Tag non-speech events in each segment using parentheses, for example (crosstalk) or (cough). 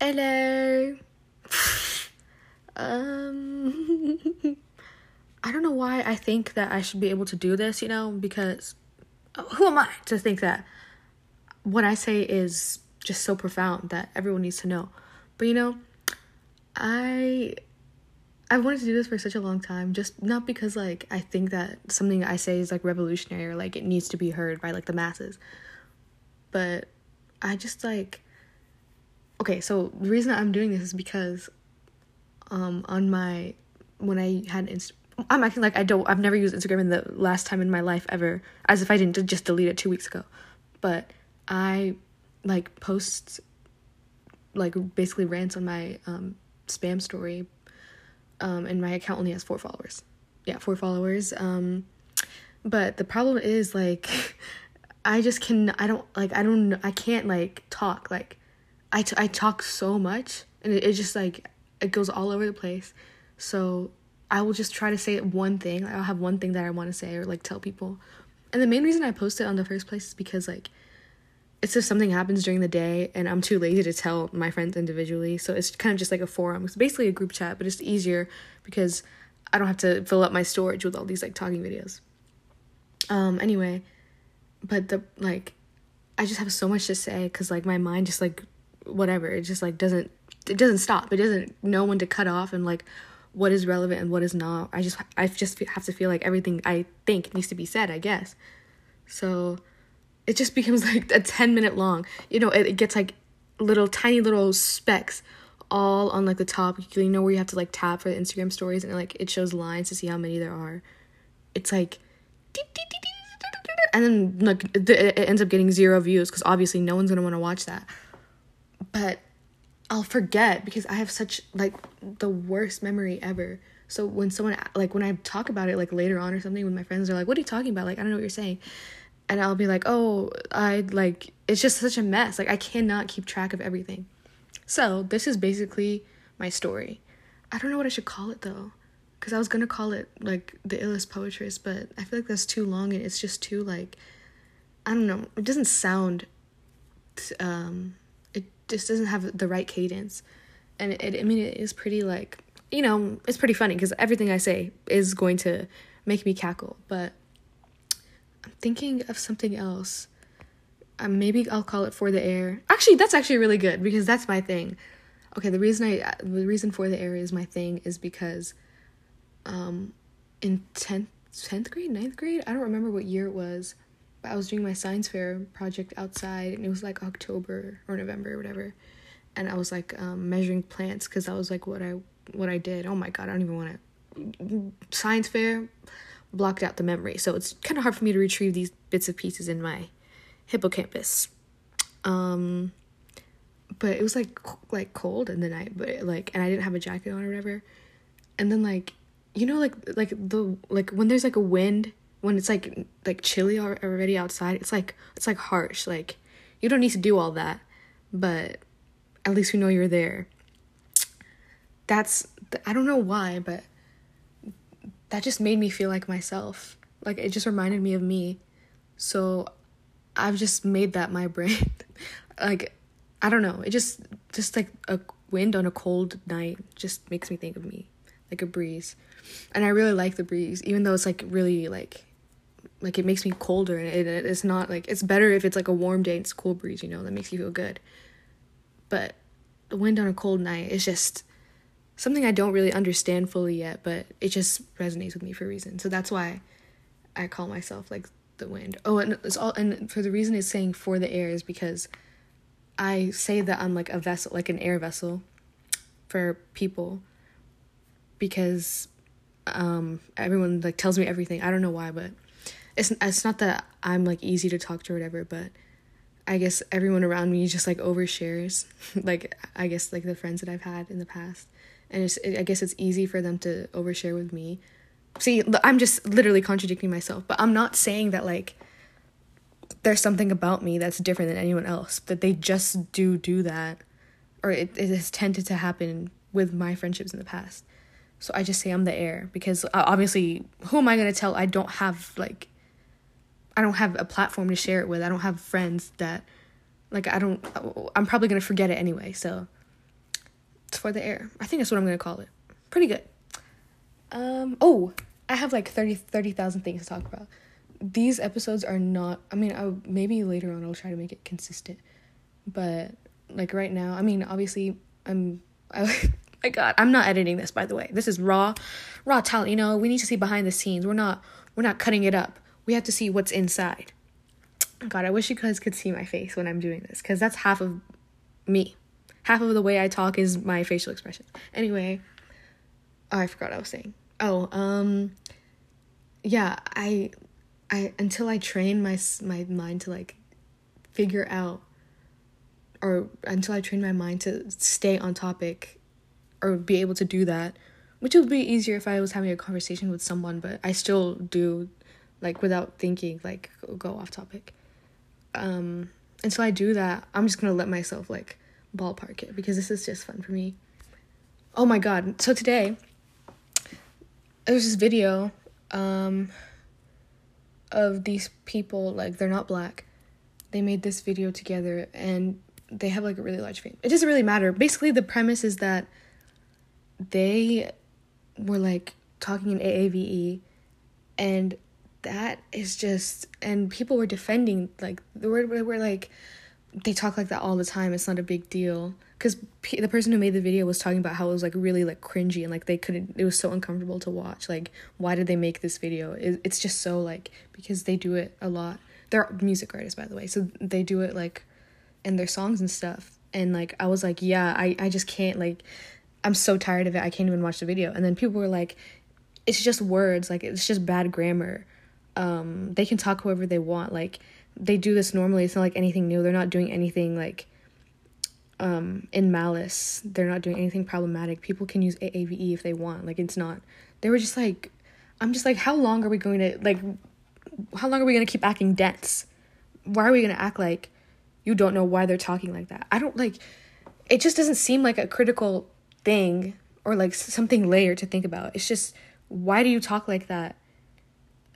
Hello. (laughs) um, (laughs) I don't know why I think that I should be able to do this, you know, because who am I to think that what I say is just so profound that everyone needs to know. But you know, I I've wanted to do this for such a long time, just not because like I think that something I say is like revolutionary or like it needs to be heard by like the masses. But I just like okay, so the reason I'm doing this is because um on my when I had Inst- I'm acting like I don't I've never used Instagram in the last time in my life ever as if I didn't just delete it 2 weeks ago. But I like post like basically rants on my um spam story um and my account only has 4 followers. Yeah, 4 followers. Um but the problem is like (laughs) I just can I don't like I don't I can't like talk like I, t- I talk so much and it, it just like it goes all over the place. So i will just try to say one thing i'll have one thing that i want to say or like tell people. And the main reason i post it on the first place is because like it's if something happens during the day and i'm too lazy to tell my friends individually so it's kind of just like a forum. It's basically a group chat but it's easier because i don't have to fill up my storage with all these like talking videos. Um anyway but the like i just have so much to say because like my mind just like whatever it just like doesn't it doesn't stop it doesn't know when to cut off and like what is relevant and what is not i just i just have to feel like everything i think needs to be said i guess so it just becomes like a 10 minute long you know it, it gets like little tiny little specks all on like the top you know where you have to like tap for the instagram stories and like it shows lines to see how many there are it's like and then like it ends up getting zero views because obviously no one's gonna want to watch that but I'll forget because I have such like the worst memory ever. So when someone like when I talk about it like later on or something with my friends, they're like, "What are you talking about?" Like I don't know what you're saying, and I'll be like, "Oh, I like it's just such a mess. Like I cannot keep track of everything." So this is basically my story. I don't know what I should call it though, because I was gonna call it like the illest poetress, but I feel like that's too long and it's just too like I don't know. It doesn't sound um just doesn't have the right cadence. And it, I mean, it is pretty like, you know, it's pretty funny because everything I say is going to make me cackle. But I'm thinking of something else. Um, maybe I'll call it for the air. Actually, that's actually really good because that's my thing. Okay, the reason I the reason for the air is my thing is because, um, in tenth tenth grade, 9th grade, I don't remember what year it was. I was doing my science fair project outside, and it was like October or November or whatever, and I was like um, measuring plants because that was like what I what I did. Oh my god, I don't even want to. Science fair blocked out the memory, so it's kind of hard for me to retrieve these bits of pieces in my hippocampus. Um, but it was like like cold in the night, but like, and I didn't have a jacket on or whatever, and then like you know like like the like when there's like a wind when it's like like chilly already outside it's like it's like harsh like you don't need to do all that but at least we know you're there. That's i don't know why but that just made me feel like myself. Like it just reminded me of me. So i've just made that my (laughs) brand. Like i don't know it just just like a wind on a cold night just makes me think of me like a breeze. And i really like the breeze even though it's like really like like it makes me colder and it, it's not like it's better if it's like a warm day and it's cool breeze you know that makes you feel good. But the wind on a cold night is just something i don't really understand fully yet but it just resonates with me for a reason. So that's why i call myself like the wind. Oh and it's all and for the reason it's saying for the air is because i say that i'm like a vessel like an air vessel for people because um everyone like tells me everything. I don't know why but it's it's not that I'm like easy to talk to or whatever, but I guess everyone around me just like overshares. (laughs) like I guess like the friends that I've had in the past, and it's I guess it's easy for them to overshare with me. See, I'm just literally contradicting myself, but I'm not saying that like there's something about me that's different than anyone else. That they just do do that, or it, it has tended to happen with my friendships in the past. So I just say I'm the air because uh, obviously, who am I gonna tell I don't have like I don't have a platform to share it with. I don't have friends that like I don't I'm probably going to forget it anyway. So it's for the air. I think that's what I'm gonna call it. Pretty good. Um. Oh, I have like 30 30,000 things to talk about. These episodes are not. I mean, I maybe later on I'll try to make it consistent, but like right now, I mean, obviously I'm. I, (laughs) my God, I'm not editing this. By the way, this is raw, raw talent. You know, we need to see behind the scenes. We're not. We're not cutting it up. We have to see what's inside. God, I wish you guys could see my face when I'm doing this, because that's half of me. Half of the way I talk is my facial expression. Anyway, oh, I forgot I was saying. Oh, um, yeah, I, I until I train my my mind to like figure out, or until I train my mind to stay on topic, or be able to do that, which would be easier if I was having a conversation with someone, but I still do, like without thinking, like go off topic. Um, until I do that, I'm just gonna let myself like ballpark it because this is just fun for me. Oh my god! So today there's this video um, of these people like they're not black they made this video together and they have like a really large fame it doesn't really matter basically the premise is that they were like talking in aave and that is just and people were defending like were, they were like they talk like that all the time it's not a big deal. Because the person who made the video was talking about how it was like really like cringy and like they couldn't it was so uncomfortable to watch like why did they make this video? It, it's just so like because they do it a lot. They're music artists by the way so they do it like in their songs and stuff. And like i was like yeah i i just can't like i'm so tired of it i can't even watch the video. And then people were like it's just words like it's just bad grammar um they can talk whoever they want like they do this normally it's not like anything new they're not doing anything like um, in malice. They're not doing anything problematic. People can use AAVE if they want. Like it's not. They were just like, I'm just like, how long are we going to like? How long are we going to keep acting dense? Why are we going to act like you don't know why they're talking like that? I don't like. It just doesn't seem like a critical thing or like something layered to think about. It's just why do you talk like that?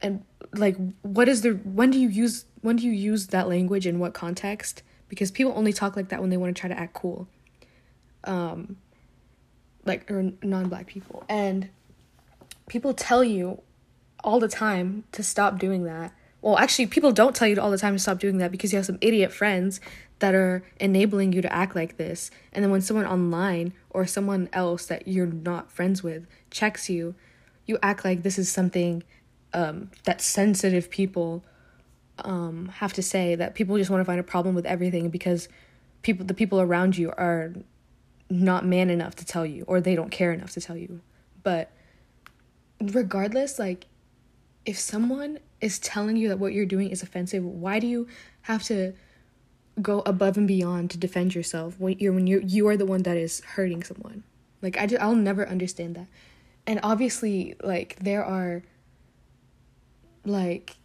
And like what is the when do you use when do you use that language in what context? because people only talk like that when they want to try to act cool. Um like or non-black people. And people tell you all the time to stop doing that. Well, actually, people don't tell you all the time to stop doing that because you have some idiot friends that are enabling you to act like this. And then when someone online or someone else that you're not friends with checks you, you act like this is something um, that sensitive people um, have to say that people just want to find a problem with everything because people the people around you are not man enough to tell you or they don't care enough to tell you. But regardless, like if someone is telling you that what you're doing is offensive, why do you have to go above and beyond to defend yourself when you're when you you are the one that is hurting someone? Like I just, I'll never understand that. And obviously, like there are like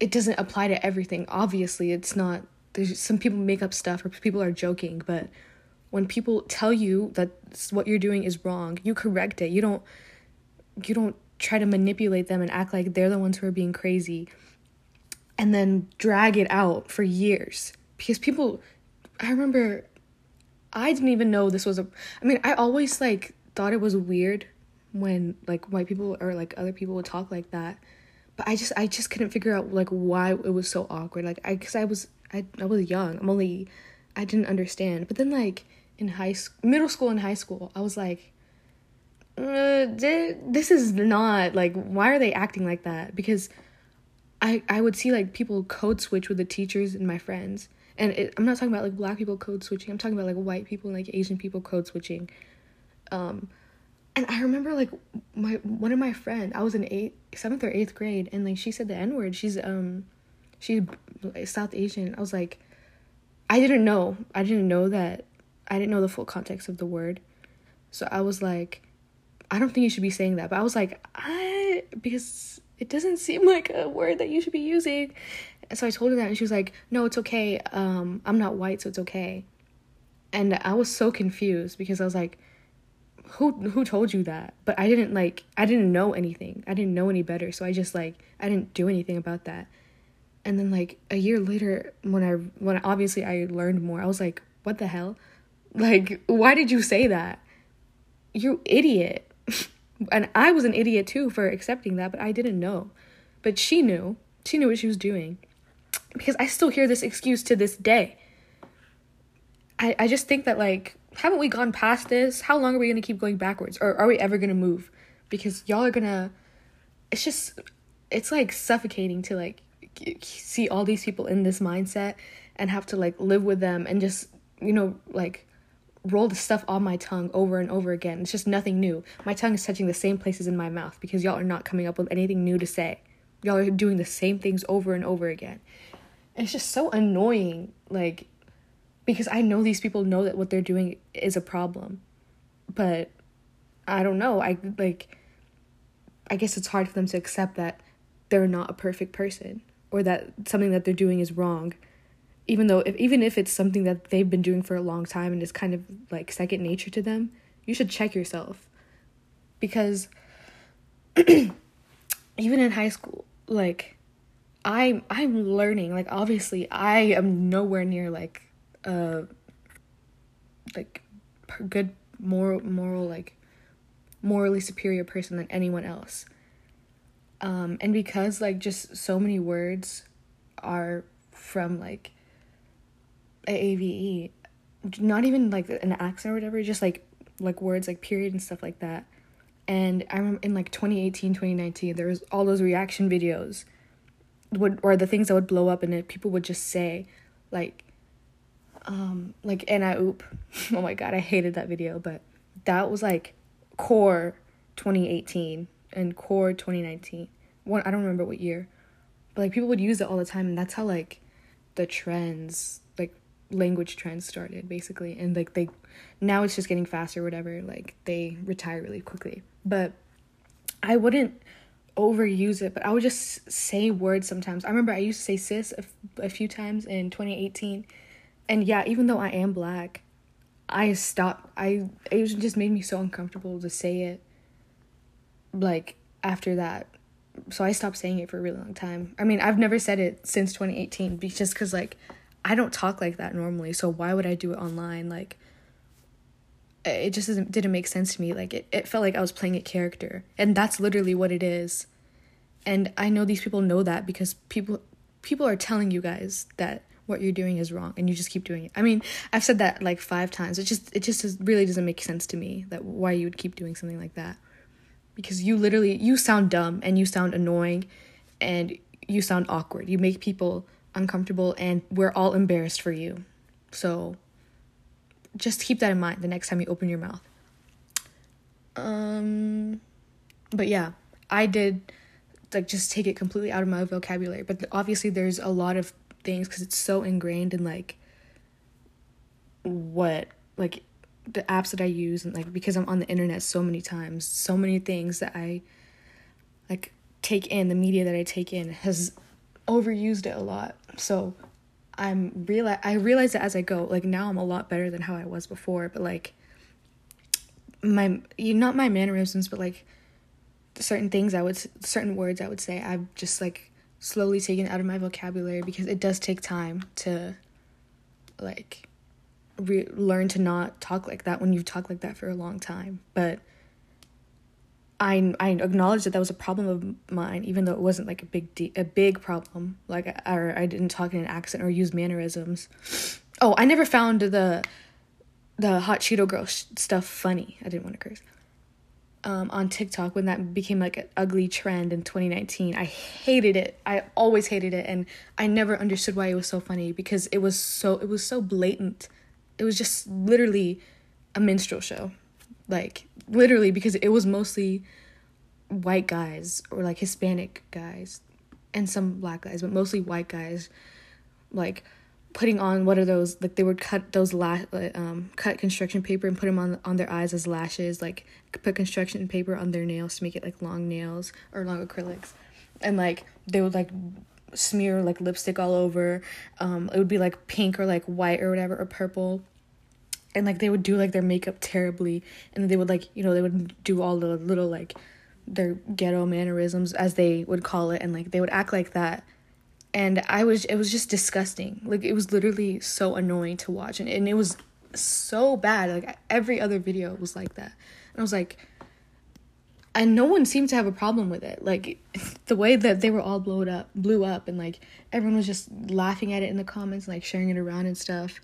it doesn't apply to everything. Obviously, it's not. There's some people make up stuff or people are joking, but when people tell you that what you're doing is wrong, you correct it. You don't. You don't try to manipulate them and act like they're the ones who are being crazy, and then drag it out for years because people. I remember. I didn't even know this was a. I mean, I always like thought it was weird when like white people or like other people would talk like that but I just I just couldn't figure out like why it was so awkward. Like I cuz I was I I was young. I'm only I didn't understand. But then like in high school, middle school and high school, I was like uh, this is not like why are they acting like that? Because I I would see like people code switch with the teachers and my friends. And it, I'm not talking about like black people code switching. I'm talking about like white people and like Asian people code switching. Um and I remember like my one of my friend, I was in eighth, seventh or eighth grade, and like she said the n word. She's um, she's South Asian. I was like, I didn't know. I didn't know that. I didn't know the full context of the word, so I was like, I don't think you should be saying that. But I was like, I because it doesn't seem (laughs) like a word that you should be using. So I told her that, and she was like, No, it's okay. Um, I'm not white, so it's okay. And I was so confused because I was like who who told you that but i didn't like i didn't know anything i didn't know any better so i just like i didn't do anything about that and then like a year later when i when obviously i learned more i was like what the hell Like, why did you say that? You idiot. (laughs) and I was an idiot too for accepting that, but I didn't know. But she knew. She knew what she was doing. Because I still hear this excuse to this day. I, I just think that, like, haven't we gone past this? How long are we going to keep going backwards? Or are we ever going to move? Because y'all are going to. It's just. It's like suffocating to, like, see all these people in this mindset and have to, like, live with them and just, you know, like, roll the stuff on my tongue over and over again. It's just nothing new. My tongue is touching the same places in my mouth because y'all are not coming up with anything new to say. Y'all are doing the same things over and over again. it's just so annoying, like, because I know these people know that what they're doing is a problem. But I don't know. I like, I guess it's hard for them to accept that they're not a perfect person or that something that they're doing is wrong even though if even if it's something that they've been doing for a long time and it's kind of like second nature to them, you should check yourself. Because (clears throat) even in high school, like I'm I'm learning, like obviously I am nowhere near like uh like good moral moral like morally superior person than anyone else. Um and because like just so many words are from like AAVE, not even like an accent or whatever, just like like words like period and stuff like that. And I remember in like 2018, 2019, there was all those reaction videos would or the things that would blow up and it people would just say like um like and I oop. (laughs) oh my god, I hated that video, but that was like core 2018 and core 2019. One I don't remember what year. But like people would use it all the time and that's how like the trends like language trends started basically and like they now it's just getting faster whatever like they retire really quickly but i wouldn't overuse it but i would just say words sometimes i remember i used to say sis a, a few times in 2018 and yeah even though i am black i stopped i it just made me so uncomfortable to say it like after that so i stopped saying it for a really long time i mean i've never said it since 2018 just because like I don't talk like that normally, so why would I do it online? Like, it just didn't make sense to me. Like, it, it felt like I was playing a character, and that's literally what it is. And I know these people know that because people people are telling you guys that what you're doing is wrong, and you just keep doing it. I mean, I've said that like five times. It just it just really doesn't make sense to me that why you would keep doing something like that, because you literally you sound dumb and you sound annoying, and you sound awkward. You make people uncomfortable and we're all embarrassed for you. So just keep that in mind the next time you open your mouth. Um but yeah, I did like just take it completely out of my vocabulary, but obviously there's a lot of things cuz it's so ingrained in like what like the apps that I use and like because I'm on the internet so many times, so many things that I like take in, the media that I take in has overused it a lot. So I'm real I realize that as I go. Like now I'm a lot better than how I was before, but like my you not my mannerisms, but like certain things I would certain words I would say I've just like slowly taken out of my vocabulary because it does take time to like re- learn to not talk like that when you've talked like that for a long time. But I I acknowledge that that was a problem of mine, even though it wasn't like a big de- a big problem. Like or I didn't talk in an accent or use mannerisms. Oh, I never found the the hot Cheeto girl sh- stuff funny. I didn't want to curse. Um, on TikTok when that became like an ugly trend in 2019. I hated it. I always hated it, and I never understood why it was so funny because it was so it was so blatant. It was just literally a minstrel show. Like literally because it was mostly white guys or like Hispanic guys and some black guys, but mostly white guys like putting on what are those like they would cut those la- um cut construction paper and put them on on their eyes as lashes like put construction paper on their nails to make it like long nails or long acrylics. And like they would like smear like lipstick all over. Um it would be like pink or like white or whatever or purple. And like they would do like their makeup terribly. And they would like you know they would do all the little like their ghetto mannerisms as they would call it. And like they would act like that and i was it was just disgusting like it was literally so annoying to watch and, and it was so bad. Like every other video was like that. And I was like and no one seemed to have a problem with it. Like (laughs) the way that they were all blowed up, blew up, and like everyone was just laughing at it in the comments, and, like sharing it around and stuff.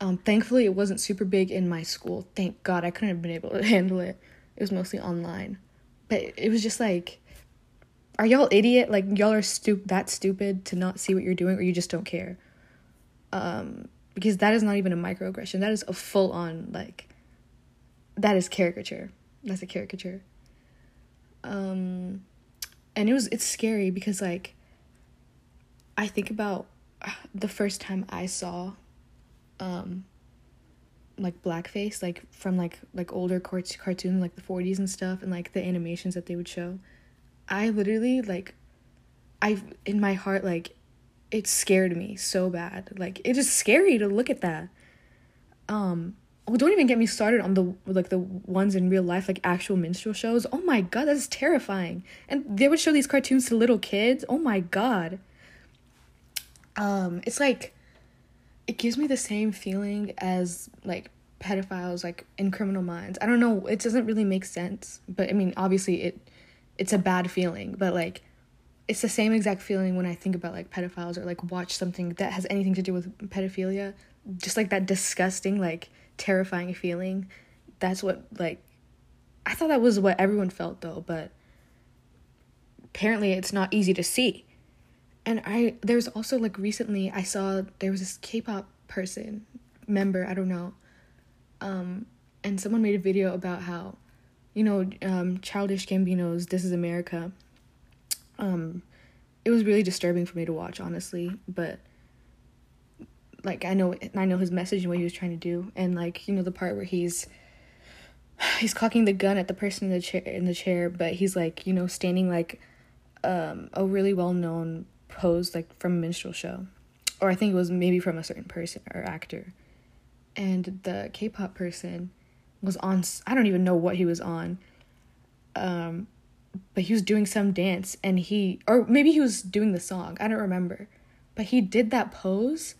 Um, thankfully, it wasn't super big in my school. Thank God, I couldn't have been able to (laughs) handle it. It was mostly online, but it was just like, are y'all idiot? Like y'all are stu- that stupid to not see what you're doing, or you just don't care. Um, because that is not even a microaggression. That is a full on like. That is caricature. That's a caricature um and it was it's scary because like i think about the first time i saw um like blackface like from like like older cart- cartoons like the 40s and stuff and like the animations that they would show i literally like i in my heart like it scared me so bad like it is scary to look at that um well, don't even get me started on the like the ones in real life, like actual minstrel shows. Oh my god, that's terrifying. And they would show these cartoons to little kids. Oh my god. Um, it's like it gives me the same feeling as like pedophiles like in criminal minds. I don't know, it doesn't really make sense, but I mean, obviously it it's a bad feeling, but like it's the same exact feeling when I think about like pedophiles or like watch something that has anything to do with pedophilia. Just like that disgusting like terrifying feeling. That's what like I thought that was what everyone felt though, but apparently it's not easy to see. And I there's also like recently I saw there was this K-pop person member, I don't know. Um and someone made a video about how you know, um Childish Gambino's This Is America. Um it was really disturbing for me to watch honestly, but like I know I know his message and what he was trying to do, and like you know the part where he's he's cocking the gun at the person in the chair in the chair, but he's like you know standing like um, a really well known pose like from a minstrel show, or I think it was maybe from a certain person or actor, and the K-pop person was on I don't even know what he was on, um, but he was doing some dance and he or maybe he was doing the song I don't remember, but he did that pose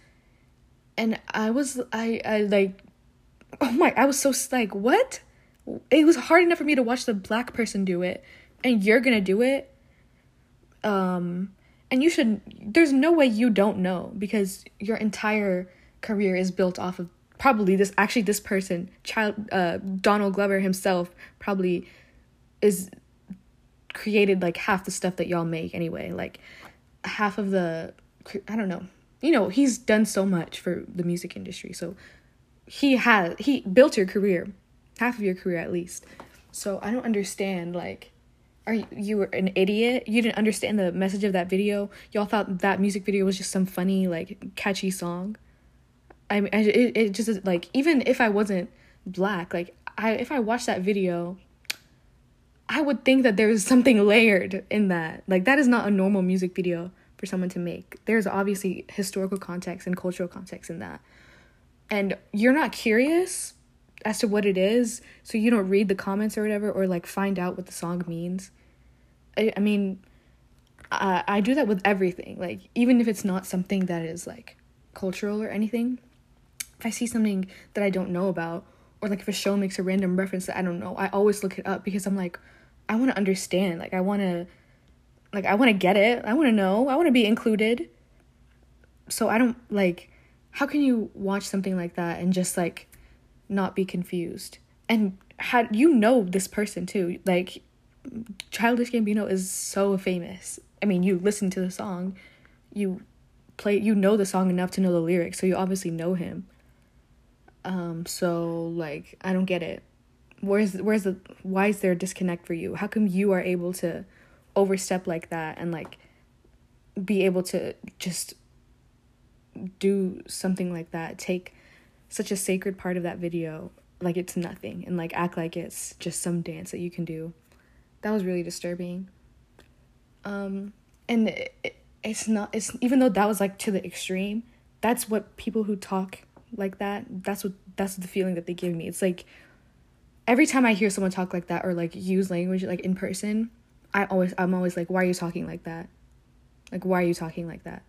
and I was I I like oh my I was so like what? It was hard enough for me to watch the black person do it and you're going to do it. Um and you should there's no way you don't know because your entire career is built off of probably this actually this person child uh Donald Glover himself probably is created like half the stuff that y'all make anyway like half of the I don't know you know, he's done so much for the music industry. So he has he built your career, half of your career at least. So I don't understand like are you, you were an idiot? You didn't understand the message of that video. Y'all thought that music video was just some funny like catchy song. I mean, it it just like even if I wasn't black, like I if I watched that video, I would think that there's something (laughs) layered in that. Like that is not a normal music video for someone to make. There's obviously historical context and cultural context in that. And you're not curious as to what it is, so you don't read the comments or whatever, or like find out what the song means. I, I mean, I, I do that with everything. Like, even if it's not something that is like cultural or anything, if I see something that I don't know about, or like if a show makes a random reference that I don't know, I always look it up because I'm like, I want to understand. Like, I want to like I want to get it. I want to know. I want to be included. So I don't like how can you watch something like that and just like not be confused? And had you know this person too. Like Childish Gambino is so famous. I mean, you listen to the song, you play you know the song enough to know the lyrics, so you obviously know him. Um so like I don't get it. Where's where's the why is there a disconnect for you? How come you are able to overstep like that and like be able to just do something like that take such a sacred part of that video like it's nothing and like act like it's just some dance that you can do that was really disturbing um and it, it's not it's even though that was like to the extreme that's what people who talk like that that's what that's the feeling that they give me it's like every time i hear someone talk like that or like use language like in person I always I'm always like, why are you talking like that? Like why are you talking like that?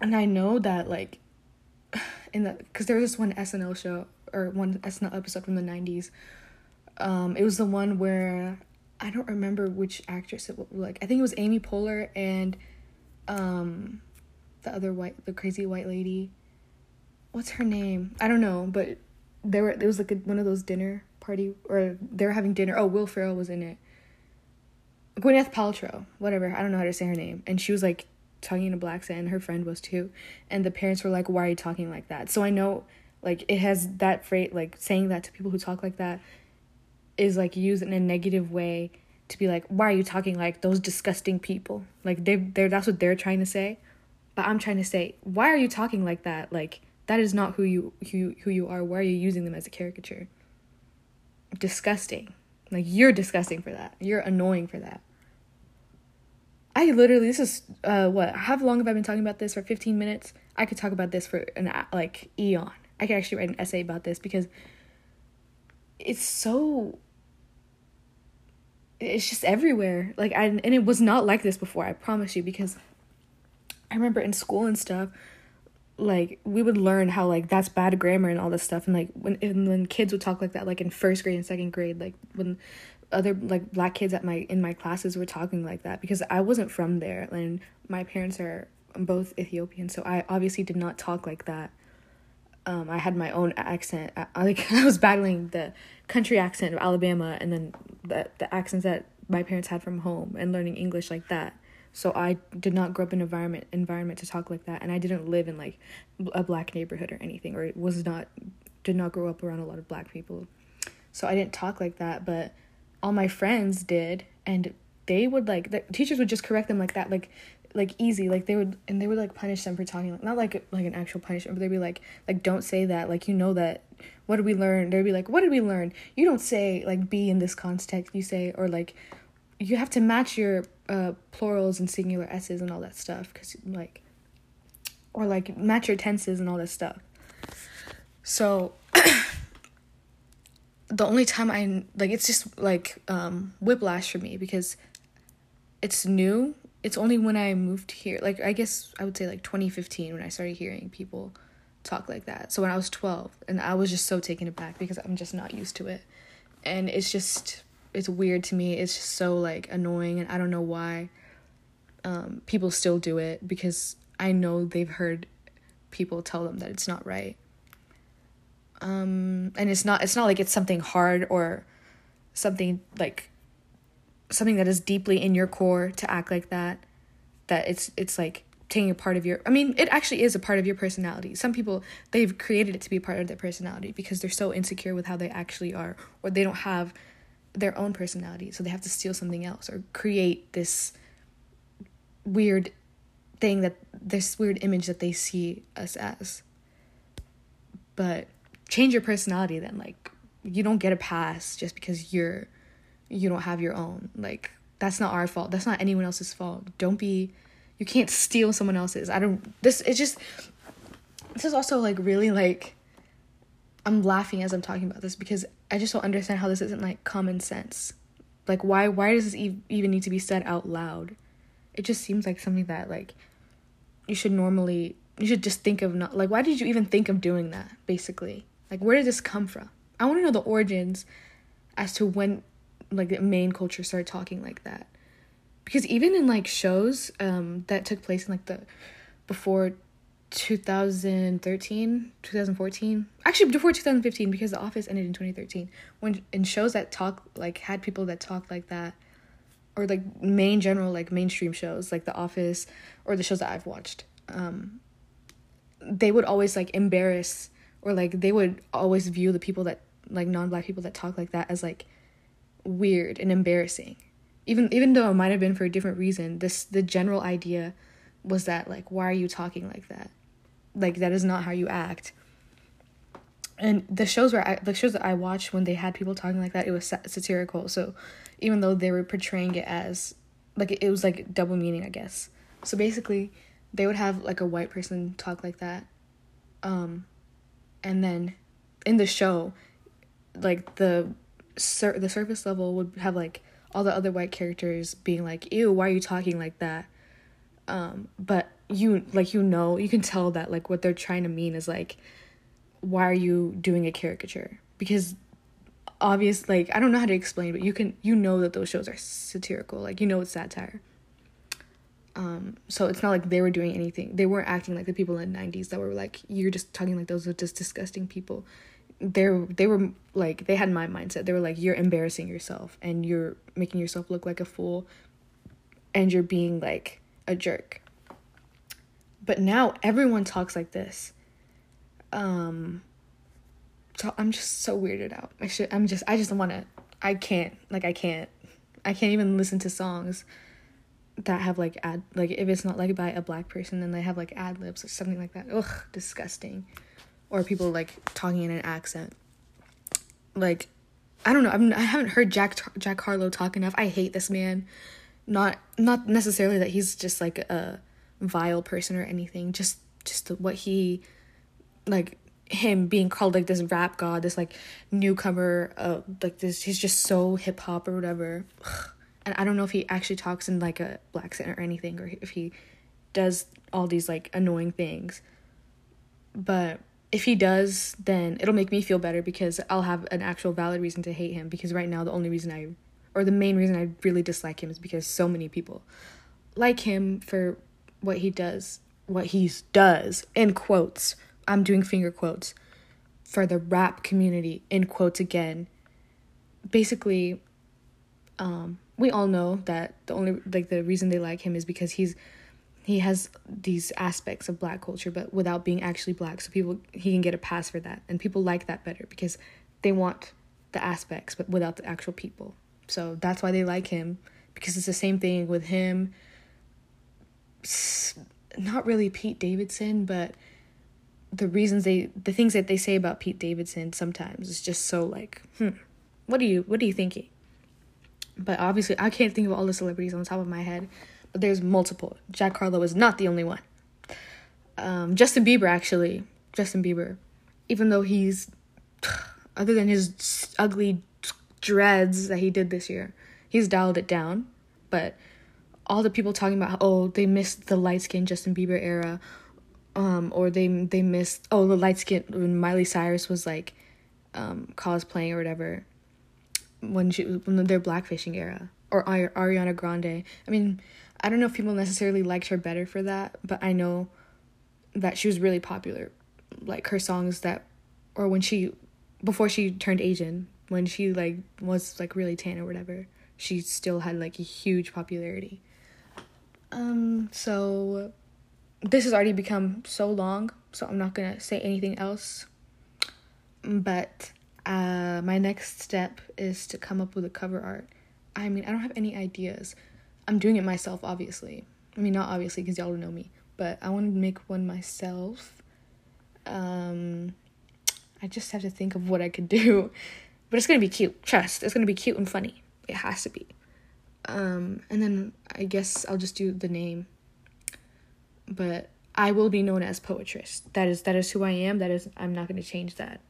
And I know that like (sighs) in the because there was this one SNL show or one SNL episode from the nineties. Um, it was the one where I don't remember which actress it was. Like I think it was Amy Poehler and, um, the other white, the crazy white lady. What's her name? I don't know, but there were there was like a, one of those dinner party or they were having dinner. Oh, Will Ferrell was in it. Gwyneth Paltrow, whatever. I don't know how to say her name, and she was like talking in a black accent and her friend was too and the parents were like why are you talking like that so i know like it has that phrase like saying that to people who talk like that is like used in a negative way to be like why are you talking like those disgusting people like they they're that's what they're trying to say but i'm trying to say why are you talking like that like that is not who you who, who you are why are you using them as a caricature disgusting like you're disgusting for that you're annoying for that I literally this is uh what how long have I been talking about this for 15 minutes? I could talk about this for an like eon. I could actually write an essay about this because it's so it's just everywhere. Like I and it was not like this before, I promise you because I remember in school and stuff like we would learn how like that's bad grammar and all this stuff and like when and when kids would talk like that like in first grade and second grade like when other like black kids at my in my classes were talking like that because I wasn't from there and my parents are both Ethiopian so I obviously did not talk like that. Um, I had my own accent. I, like (laughs) I was battling the country accent of Alabama and then the the accents that my parents had from home and learning English like that. So I did not grow up in an environment environment to talk like that and I didn't live in like a black neighborhood or anything or was not did not grow up around a lot of black people. So I didn't talk like that, but all my friends did and they would like the teachers would just correct them like that like like easy like they would and they would like punish them for talking like not like like an actual punishment but they'd be like like don't say that like you know that what did we learn they'd be like what did we learn you don't say like be in this context you say or like you have to match your uh plurals and singular s's and all that stuff because like or like match your tenses and all that stuff so (coughs) the only time I like it's just like um whiplash for me because it's new. It's only when I moved here, like I guess I would say like 2015 when I started hearing people talk like that. So when I was 12 and I was just so taken aback because I'm just not used to it. And it's just it's weird to me. It's just so like annoying and I don't know why um people still do it because I know they've heard people tell them that it's not right um and it's not it's not like it's something hard or something like something that is deeply in your core to act like that that it's it's like taking a part of your I mean it actually is a part of your personality. Some people they've created it to be part of their personality because they're so insecure with how they actually are or they don't have their own personality so they have to steal something else or create this weird thing that this weird image that they see us as. But change your personality then like you don't get a pass just because you're you don't have your own. Like that's not our fault. That's not anyone else's fault. Don't be you can't steal someone else's. I don't this it's just this is also like really like i'm laughing as i'm talking about this because i just don't understand how this isn't like common sense like why why does this e- even need to be said out loud it just seems like something that like you should normally you should just think of not like why did you even think of doing that basically like, where did this come from? I want to know the origins as to when, like, the main culture started talking like that. Because even in, like, shows um, that took place in, like, the before 2013, 2014, actually before 2015, because The Office ended in 2013, when in shows that talk, like, had people that talked like that, or, like, main general, like, mainstream shows, like The Office, or the shows that I've watched, um, they would always, like, embarrass or like they would always view the people that like non-black people that talk like that as like weird and embarrassing. Even even though it might have been for a different reason this the general idea was that like why are you talking like that? Like that is not how you act. And the shows where I the shows that I watched when they had people talking like that it was satirical. So even though they were portraying it as like it was like double meaning I guess. So basically they would have like a white person talk like that um and then in the show like the sur- the surface level would have like all the other white characters being like ew why are you talking like that um but you like you know you can tell that like what they're trying to mean is like why are you doing a caricature? Because obvious like I don't know how to explain, but you can you know that those shows are satirical. Like you know it's satire. Um, so it's not like they were doing anything. They weren't acting like the people in the '90s that were like, "You're just talking like those are just disgusting people." They're they were like they had my mindset. They were like, "You're embarrassing yourself and you're making yourself look like a fool, and you're being like a jerk." But now everyone talks like this. Um, so I'm just so weirded out. I should. I'm just. I just want to. I can't. Like I can't. I can't even listen to songs that have like ad like if it's not like by a black person then they have like ad libs or something like that. Ugh, disgusting. Or people like talking in an accent. Like, I don't know. I'm, I haven't heard Jack Jack Harlow talk enough. I hate this man. Not not necessarily that he's just like a vile person or anything. Just just what he like him being called like this rap god, this like newcomer, uh, like this. He's just so hip hop or whatever. (sighs) And I don't know if he actually talks in like a black accent or anything, or if he does all these like annoying things. But if he does, then it'll make me feel better because I'll have an actual valid reason to hate him. Because right now, the only reason I, or the main reason I really dislike him is because so many people like him for what he does, what he does, in quotes. I'm doing finger quotes for the rap community, in quotes again. Basically, um, we all know that the only like the reason they like him is because he's he has these aspects of black culture but without being actually black so people he can get a pass for that and people like that better because they want the aspects but without the actual people so that's why they like him because it's the same thing with him not really Pete Davidson but the reasons they the things that they say about Pete Davidson sometimes is just so like hmm what are you what are you thinking but obviously, I can't think of all the celebrities on the top of my head, but there's multiple. Jack Harlow is not the only one. Um, Justin Bieber, actually. Justin Bieber. Even though he's, (sighs) other than his ugly dreads that he did this year, he's dialed it down. But all the people talking about, oh, they missed the light skinned Justin Bieber era, um, or they they missed, oh, the light skin when Miley Cyrus was like um, cosplaying or whatever when she when their blackfishing era or Ariana Grande. I mean, I don't know if people necessarily liked her better for that, but I know that she was really popular. Like her songs that or when she before she turned Asian, when she like was like really tan or whatever, she still had like a huge popularity. Um so this has already become so long, so I'm not going to say anything else. But uh, my next step is to come up with a cover art. I mean, I don't have any ideas. I'm doing it myself, obviously. I mean, not obviously because y'all don't know me, but I want to make one myself. Um, I just have to think of what I could do, (laughs) but it's gonna be cute. Trust, it's gonna be cute and funny. It has to be. Um, and then I guess I'll just do the name. But I will be known as Poetress. That is that is who I am. That is I'm not gonna change that.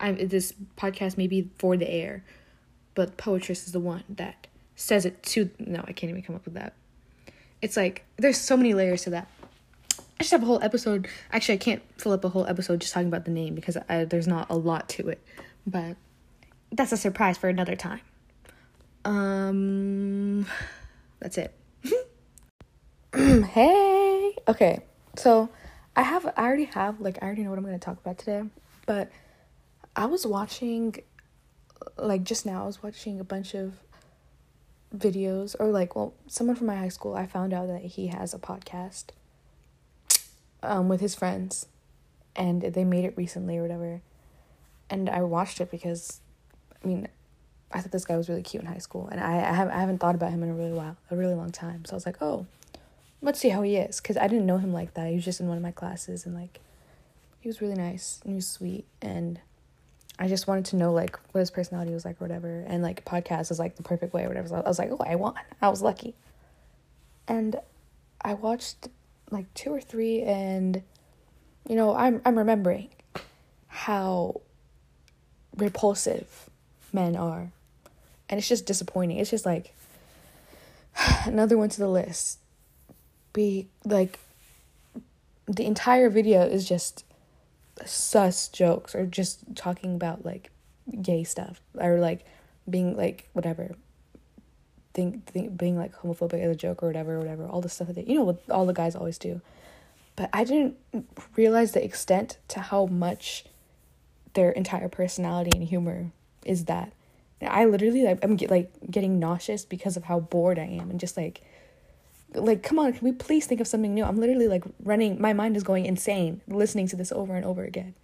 I'm this podcast may be for the air, but Poetress is the one that says it to. No, I can't even come up with that. It's like there's so many layers to that. I just have a whole episode. Actually, I can't fill up a whole episode just talking about the name because I, there's not a lot to it. But that's a surprise for another time. Um, that's it. (clears throat) hey. Okay. So, I have I already have like I already know what I'm to talk about today, but I was watching, like just now, I was watching a bunch of videos, or like, well, someone from my high school, I found out that he has a podcast um, with his friends, and they made it recently or whatever. And I watched it because, I mean, I thought this guy was really cute in high school, and I, I, have, I haven't thought about him in a really while, a really long time. So I was like, oh, let's see how he is, because I didn't know him like that. He was just in one of my classes, and like, he was really nice and he was sweet, and I just wanted to know like what his personality was like or whatever. And like podcast is like the perfect way or whatever. So I was like, oh, I won. I was lucky. And I watched like two or three and you know, I'm I'm remembering how repulsive men are. And it's just disappointing. It's just like (sighs) another one to the list. Be like the entire video is just sus jokes or just talking about like gay stuff or like being like whatever think, think being like homophobic as a joke or whatever whatever all the stuff that they, you know what all the guys always do but i didn't realize the extent to how much their entire personality and humor is that i literally like i'm get, like getting nauseous because of how bored i am and just like like come on can we please think of something new? I'm literally like running my mind is going insane listening to this over and over again.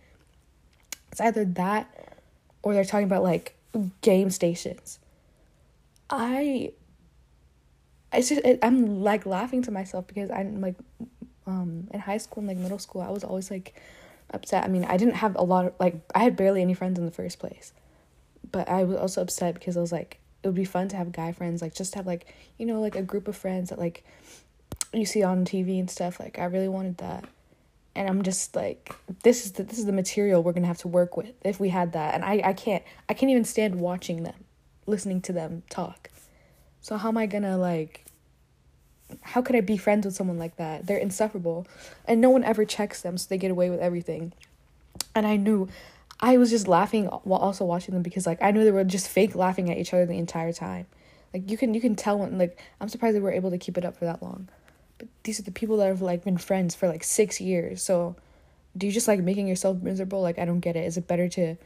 It's either that or they're talking about like game stations. I it's just it, i'm like laughing to myself because i'm like um in high school and like middle school i was always like upset. I mean i didn't have a lot of like i had barely any friends in the first place but i was also upset because i was like it would be fun to have guy friends like just have like you know like a group of friends that like you see on TV and stuff like I really wanted that. And I'm just like this is the this is the material we're to have to work with if we had that. And I I can't I can't even stand watching them listening to them talk. So how am I to like how could I be friends with someone like that? They're insufferable. And no one ever checks them so they get away with everything. And I knew I was just laughing while also watching them because like I knew they were just fake laughing at each other the entire time. Like you can you can tell when like I'm surprised they were able to keep it up for that long. But these are the people that have like been friends for like 6 years. So do you just like making yourself miserable? Like I don't get it. Is it better to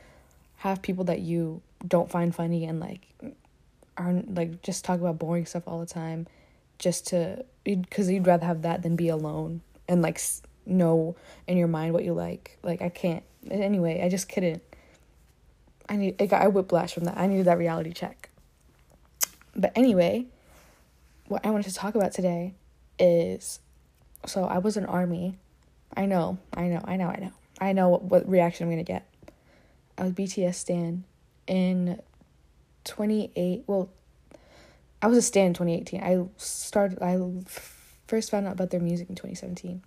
have people that you don't find funny and like aren't like just talk about boring stuff all the time just to because you'd rather have that than be alone and like know in your mind what you like. Like I can't anyway, I just couldn't. I need I got I whiplash from that. I needed that reality check. But anyway, what I wanted to talk about today is so I was in army. I know, I know, I know, I know. I know what, what reaction I'm gonna get. I was BTS stan in twenty eight well I was a stan in 2018. I started I first found out about their music in 2017.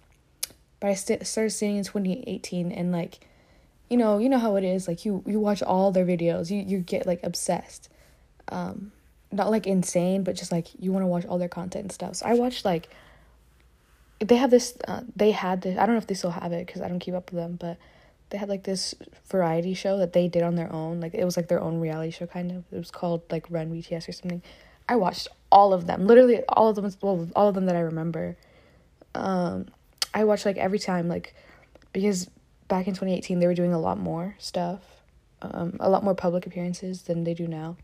But I st- started standing in 2018 and like you know, you know how it is. Like you, you watch all their videos. You you get like obsessed. Um, not like insane, but just like you want to watch all their content and stuff. So I watched like. They have this. Uh, they had this. I don't know if they still have it because I don't keep up with them, but they had like this variety show that they did on their own. Like it was like their own reality show kind of. It was called like Run BTS or something. I watched all of them. Literally all of them. Well, all of them that I remember. Um, I watched like every time like because back in 2018 they were doing a lot more stuff um, a lot more public appearances than they do now.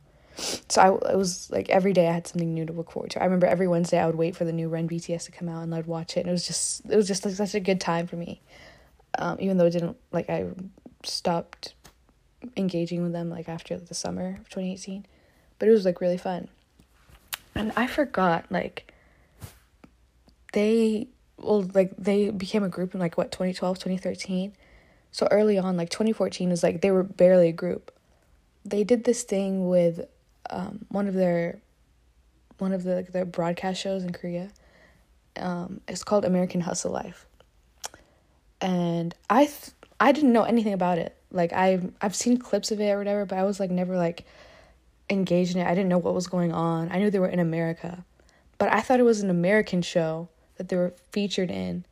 So I, it was like every day i had something new to look forward to. I remember every wednesday i would wait for the new run bts to come out and i'd watch it and it was just it was just like such a good time for me. Um, even though it didn't like i stopped engaging with them like after the summer of 2018 but it was like really fun. And i forgot like they well like they became a group in like what 2012 2013 so early on, like 2014 was like they were barely a group. They did this thing with um, one of their one of the like, their broadcast shows in Korea. Um, it's called American Hustle Life. And I th- I didn't know anything about it. Like I've I've seen clips of it or whatever, but I was like never like engaged in it. I didn't know what was going on. I knew they were in America. But I thought it was an American show that they were featured in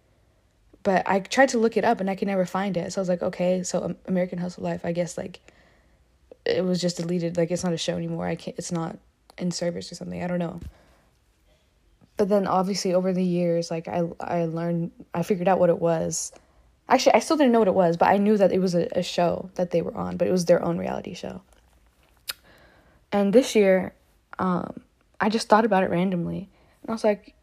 but I tried to look it up and I could never find it. So I was like, okay, so American Hustle Life, I guess like it was just deleted. Like it's not a show anymore. I can't. It's not in service or something. I don't know. But then obviously over the years, like I I learned, I figured out what it was. Actually, I still didn't know what it was, but I knew that it was a, a show that they were on, but it was their own reality show. And this year, um, I just thought about it randomly, and I was like,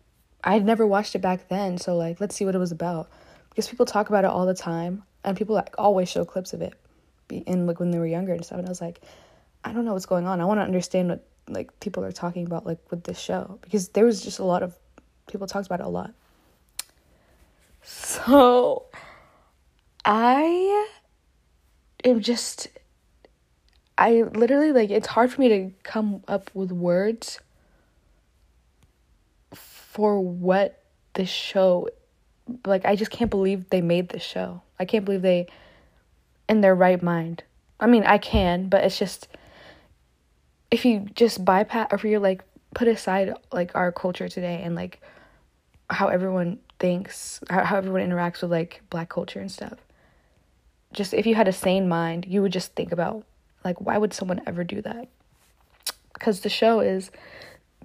I had never watched it back then, so like, let's see what it was about. Because people talk about it all the time and people like always show clips of it in like when they were younger and stuff and i was like i don't know what's going on. I want to understand what like people are talking about like with this show. Because there was just a lot of people talked about it a lot. So i am just i literally like it's hard for me to come up with words for what this show like I just can't believe they made this show. I can't believe they in their right mind. I mean, I can, but it's just if you just bypass or if you like put aside like our culture today and like how everyone thinks, how, how everyone interacts with like black culture and stuff. just if you had a sane mind, you would just think about like why would someone ever do that? Because the show is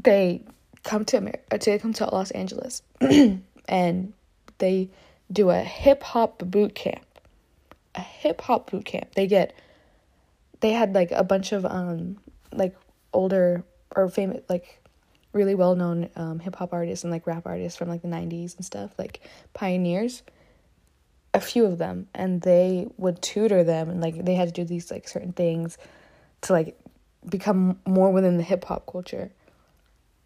they come to America, uh, they come to Los Angeles, (clears throat) and they do a hip hop boot camp. A hip hop boot camp. They get they had like a bunch of um like older or famous like really well known um, hip hop artists and like rap artists from like the 90s and stuff, like pioneers. A few of them, and they would tutor them, and like they had to do these like certain things to like become more within the hip hop culture.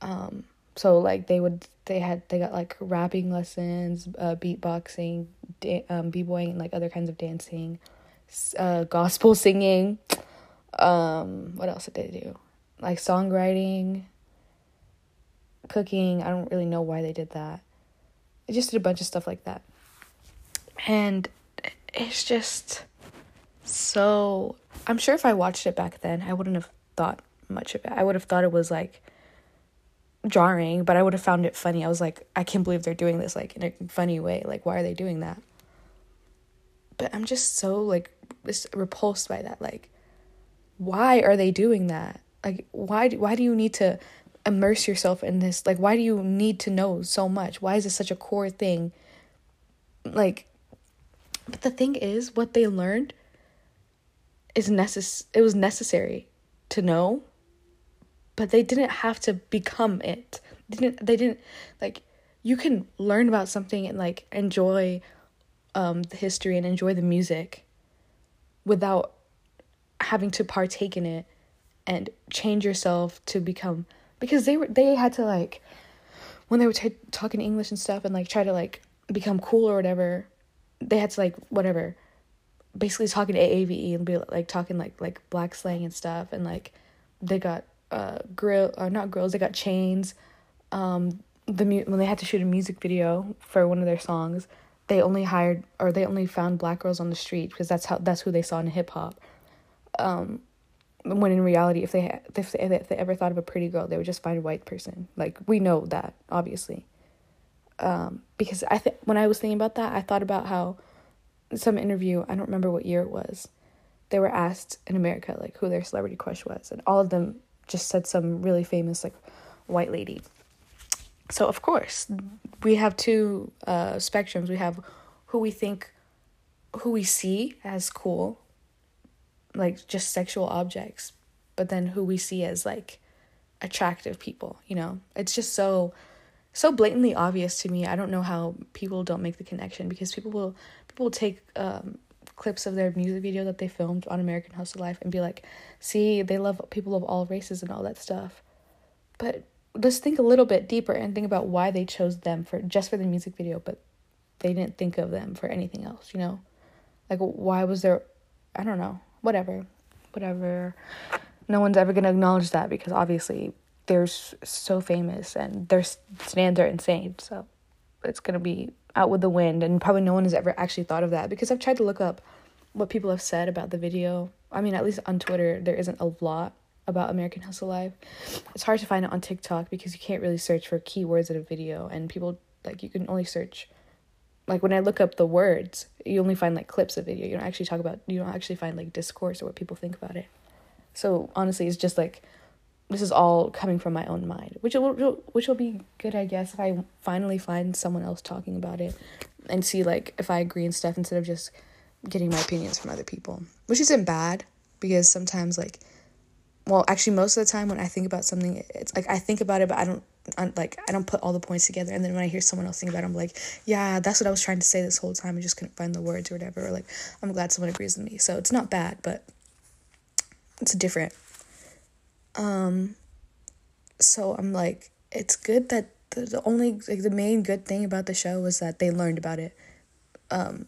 Um, so like they would they had they got like rapping lessons, uh, beatboxing, da- um, b-boying, and like other kinds of dancing, uh, gospel singing. Um, what else did they do? Like songwriting, cooking. I don't really know why they did that. They just did a bunch of stuff like that. And it's just so I'm sure if I watched it back then, I wouldn't have thought much of it. I would have thought it was like jarring, but I would have found it funny. I was like, I can't believe they're doing this like in a funny way. Like why are they doing that? But I'm just so like repulsed by that. Like why are they doing that? Like why do, why do you need to immerse yourself in this? Like why do you need to know so much? Why is this such a core thing? Like but the thing is what they learned is necess- it was necessary to know but they didn't have to become it. They didn't they didn't like you can learn about something and like enjoy um the history and enjoy the music without having to partake in it and change yourself to become because they were they had to like when they were t- talking English and stuff and like try to like become cool or whatever they had to like whatever basically talking AAVE and be like talking like like black slang and stuff and like they got uh grill or uh, not grills they got chains. Um the mu- when they had to shoot a music video for one of their songs they only hired or they only found black girls on the street because that's how that's who they saw in hip hop. Um when in reality if they if they, if they ever thought of a pretty girl they would just find a white person. Like we know that obviously. Um because i think when i was thinking about that i thought about how some interview i don't remember what year it was they were asked in america like who their celebrity crush was and all of them just said some really famous like white lady so of course we have two uh spectrums we have who we think who we see as cool like just sexual objects, but then who we see as like attractive people, you know? It's just so so blatantly obvious to me. I don't know how people don't make the connection because people will people will take um clips of their music video that they filmed on American Hustle Life and be like, "See, they love people of all races and all that stuff." But let's think a little bit deeper and think about why they chose them for just for the music video, but they didn't think of them for anything else, you know? Like why was there I don't know whatever, whatever. No one's ever gonna acknowledge that because obviously they're so famous and their standards are insane. So it's gonna be out with the wind, and probably no one has ever actually thought of that because I've tried to look up what people have said about the video. I mean, at least on Twitter, there isn't a lot about American Hustle Life. It's hard to find it on TikTok because you can't really search for keywords in a video, and people like you can only search like when I look up the words, you only find like clips of video. You don't actually talk about you don't actually find like discourse or what people think about it. So honestly, it's just like this is all coming from my own mind, which will which will be good, I guess, if I finally find someone else talking about it and see like if I agree and stuff instead of just getting my opinions from other people, which isn't bad because sometimes like well, actually most of the time when I think about something, it's like I think about it, but I don't I'm, like I don't put all the points together. And then when I hear someone else think about it, I'm like, yeah, that's what I was trying to say this whole time. I just couldn't find the words or whatever. Or like, I'm glad someone agrees with me. So it's not bad, but it's different. Um, so I'm like, it's good that the, the only like the main good thing about the show was that they learned about it. Um,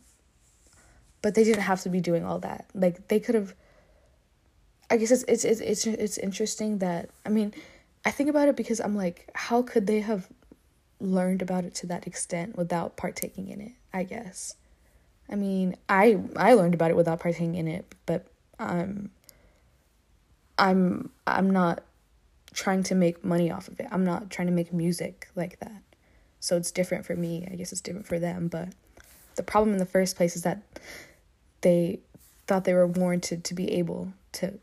but they didn't have to be doing all that. Like they could have. I guess it's it's it's it's, it's interesting that I mean I think about it because I'm like, how could they have learned about it to that extent without partaking in it? I guess. I mean, I I learned about it without partaking in it, but um I'm I'm not trying to make money off of it. I'm not trying to make music like that. So it's different for me. I guess it's different for them, but the problem in the first place is that they thought they were warranted to be able to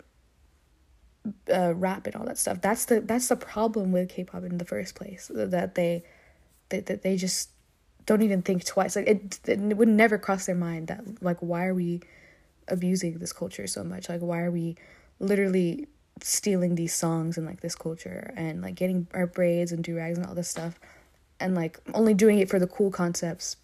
uh, rap and all that stuff. That's the that's the problem with K-pop in the first place. That they that, that they just don't even think twice. Like it, it would never cross their mind that like why are we abusing this culture so much? Like why are we literally stealing these songs and like this culture and like getting our braids and do rags and all this stuff and like only doing it for the cool concepts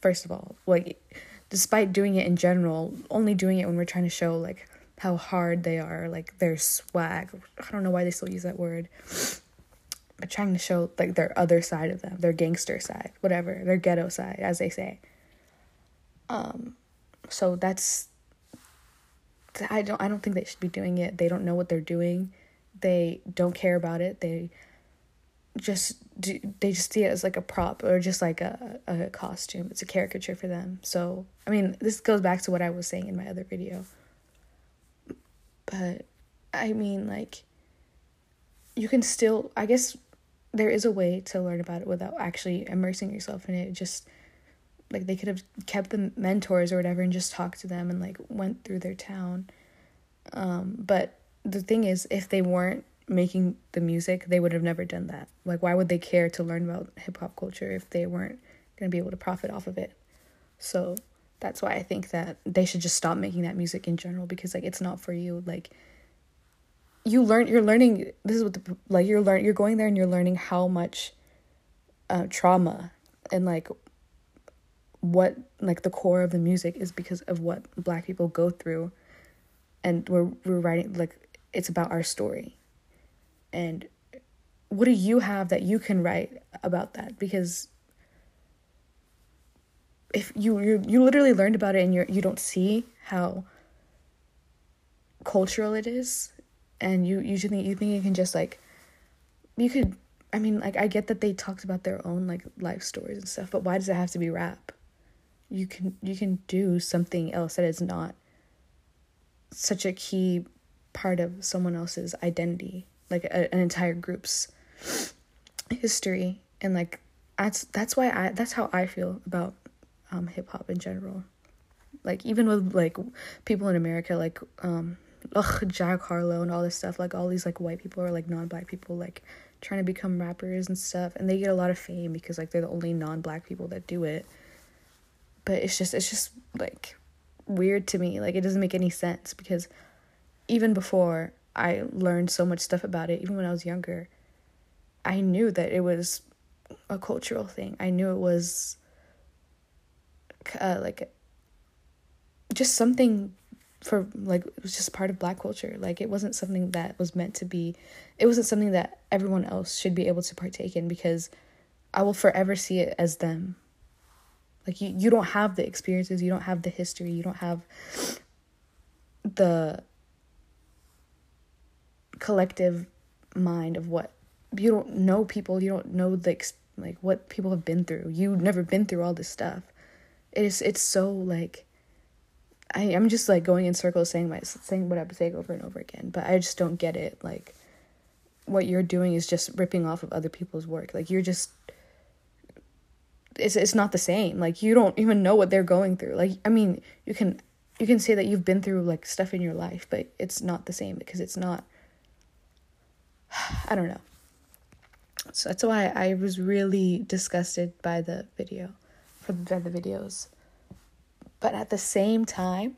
first of all. Like despite doing it in general only doing it when we're trying to show like how hard they are like their swag. I don't know why they still use that word. But trying to show like their other side of them their gangster side whatever their ghetto side as they say. Um so that's I don't I don't think they should be doing it. They don't know what they're doing. They don't care about it. They just do, they just see it as like a prop or just like a, a costume. It's a caricature for them. So, I mean, this goes back to what I was saying in my other video. But I mean, like you can still I guess there is a way to learn about it without actually immersing yourself in it. Just like they could have kept the mentors or whatever and just talked to them and like went through their town. Um but the thing is if they weren't making the music they would have never done that. Like why would they care to learn about hip hop culture if they weren't going to be able to profit off of it? So that's why i think that they should just stop making that music in general because like it's not for you. Like you learn you're learning this is what the like you're learn you're going there and you're learning how much uh trauma and like what like the core of the music is because of what black people go through. And we're we're writing like it's about our story. And what do you have that you can write about that? Because if you you you literally learned about it and you're you don't see how cultural it is. And you you think you think you can just like you could I mean like I get that they talked about their own like life stories and stuff but why does it have to be rap you can you can do something else that is not such a key part of someone else's identity like a, an entire group's history. And like that's that's why I that's how I feel about um hip hop in general. Like even with like people in America like um ugh, Jack Harlow and all this stuff like all these like white people or like non-black people like trying to become rappers and stuff. And they get a lot of fame because like they're the only non-black people that do it but it's just it's just like weird to me. Like it doesn't make any sense because even before i learned so much stuff about it even when i was younger i knew that it was a cultural thing. I knew it was uh, like just something for like it was just part of black culture. Like it wasn't something that was meant to be it wasn't something that everyone else should be able to partake in because i will forever see it as them like you, you don't have the experiences, you don't have the history, you don't have the collective mind of what you don't know people, you don't know the like what people have been through. You've never been through all this stuff. It is it's so like I I'm just like going in circles saying my saying what I'm saying over and over again, but I just don't get it. Like what you're doing is just ripping off of other people's work. Like you're just it's it's not the same. Like you don't even know what they're going through. Like I mean, you can you can say that you've been through like stuff in your life, but it's not the same because it's not (sighs) I don't know. So that's why I was really disgusted by the video for the, the videos. But at the same time,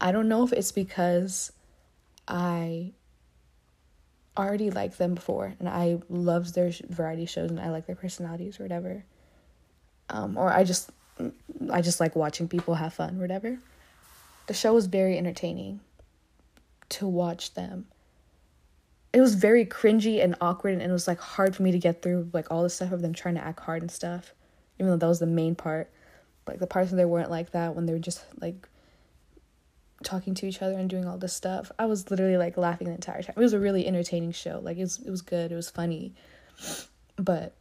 I don't know if it's because I already liked them before and I loved their variety shows and I like their personalities or whatever um, or I just I just like watching people have fun, whatever. The show was very entertaining to watch them. It was very cringy and awkward, and it was like hard for me to get through like all the stuff of them trying to act hard and stuff, even though that was the main part. Like the parts where they weren't like that, when they were just like talking to each other and doing all this stuff, I was literally like laughing the entire time. It was a really entertaining show. Like it was, it was good. It was funny, but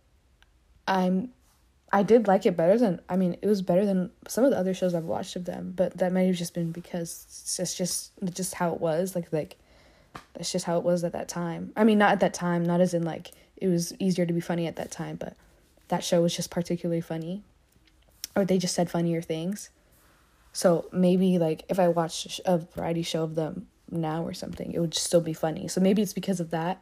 I'm I did like it better than I mean it was better than some of the other shows I've watched of them, but that might have just been because it's just just how it was like like that's just how it was at that time. I mean not at that time, not as in like it was easier to be funny at that time, but that show was just particularly funny or they just said funnier things. So maybe like if I watched a variety show of them now or something, it would still be funny. So maybe it's because of that.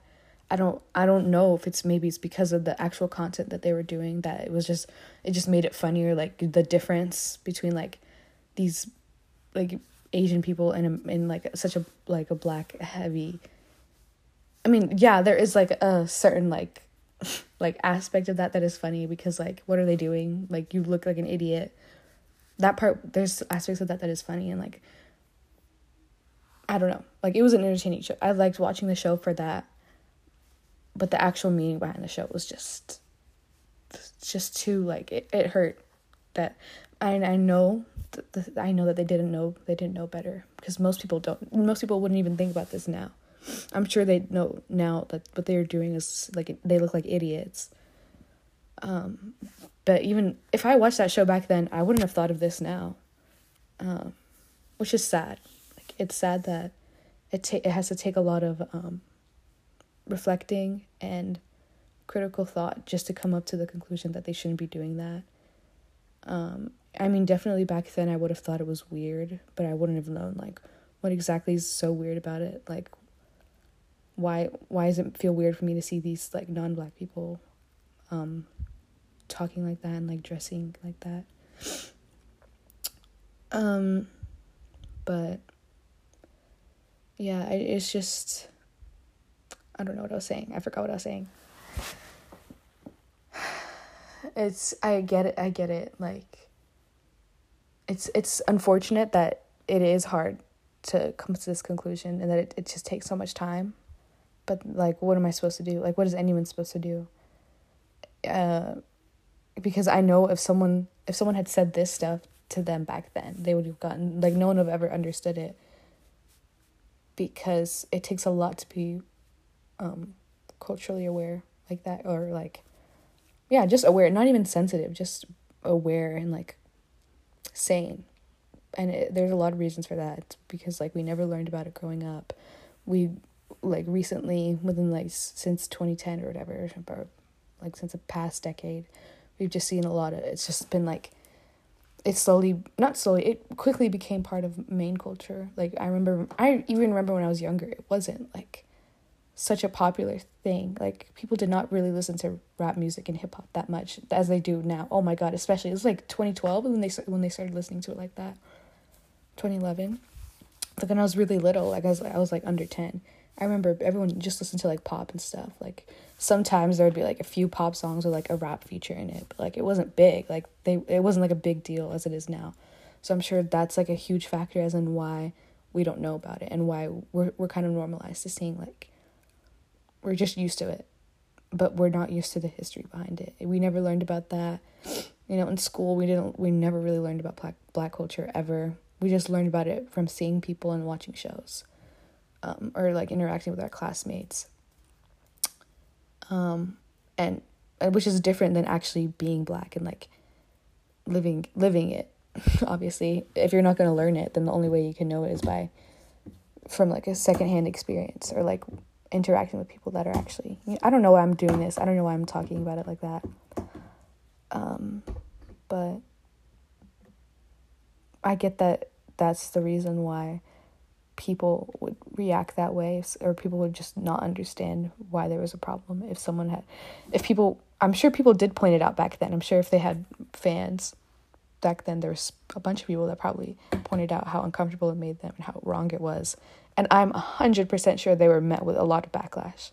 I don't I don't know if it's maybe it's because of the actual content that they were doing that it was just it just made it funnier like the difference between like these like Asian people and in like such a like a black heavy I mean, yeah, there is like a certain like (laughs) like aspect of that that is funny because like what are they doing? Like you look like an idiot. That part there's aspects of that that is funny and like I don't know. Like it was an entertaining show. I liked watching the show for that but the actual meaning behind the show was just just too like it, it hurt that I I know I know that they didn't know they didn't know better because most people don't most people wouldn't even think about this now. I'm sure they know now that what they're doing is like they look like idiots. Um, but even if I watched that show back then, I wouldn't have thought of this now. Um, which is sad. Like it's sad that it ta- it has to take a lot of um reflecting and critical thought just to come up to the conclusion that they shouldn't be doing that. Um, I mean, definitely back then I would have thought it was weird, but I wouldn't have known like what exactly is so weird about it. Like, why why does it feel weird for me to see these like non black people, um, talking like that and like dressing like that? Um, but yeah, it's just I don't know what I was saying. I forgot what I was saying. (sighs) It's I get it. I get it. Like it's it's unfortunate that it is hard to come to this conclusion and that it, it just takes so much time. But like what am I supposed to do? Like what is anyone supposed to do? Uh because I know if someone if someone had said this stuff to them back then, they would have gotten like no one would have ever understood it. Because it takes a lot to be um, culturally aware like that or like yeah just aware not even sensitive just aware and like sane. And it, there's a lot of reasons for that. Because like we never learned about it growing up. We like recently within like since 2010 or whatever or like since the past decade we've just seen a lot of it's just been like it slowly not slowly it quickly became part of main culture. Like i remember i even remember when i was younger it wasn't like such a popular thing. Like people did not really listen to rap music and hip hop that much as they do now. Oh my god, especially it was like 2012 when they when they started listening to it like that. 2011. Like when I was really little, like I was I was like under 10. I remember everyone just listened to like pop and stuff. Like sometimes there would be like a few pop songs with like a rap feature in it, but like it wasn't big. Like they it wasn't like a big deal as it is now. So I'm sure that's like a huge factor as in why we don't know about it and why we're we're kind of normalized to seeing like we're just used to it but we're not used to the history behind it. We never learned about that you know in school. We didn't we never really learned about black black culture ever. We just learned about it from seeing people and watching shows um, or like interacting with our classmates. Um, and which is different than actually being black and like living living it (laughs) obviously. If you're not going to learn it then the only way you can know it is by from like a secondhand experience or like interacting with people that are actually I don't know why I'm doing this. I don't know why I'm talking about it like that. Um but I get that that's the reason why people would react that way or people would just not understand why there was a problem if someone had if people I'm sure people did point it out back then. I'm sure if they had fans back then there was a bunch of people that probably pointed out how uncomfortable it made them and how wrong it was and I'm 100% sure they were met with a lot of backlash.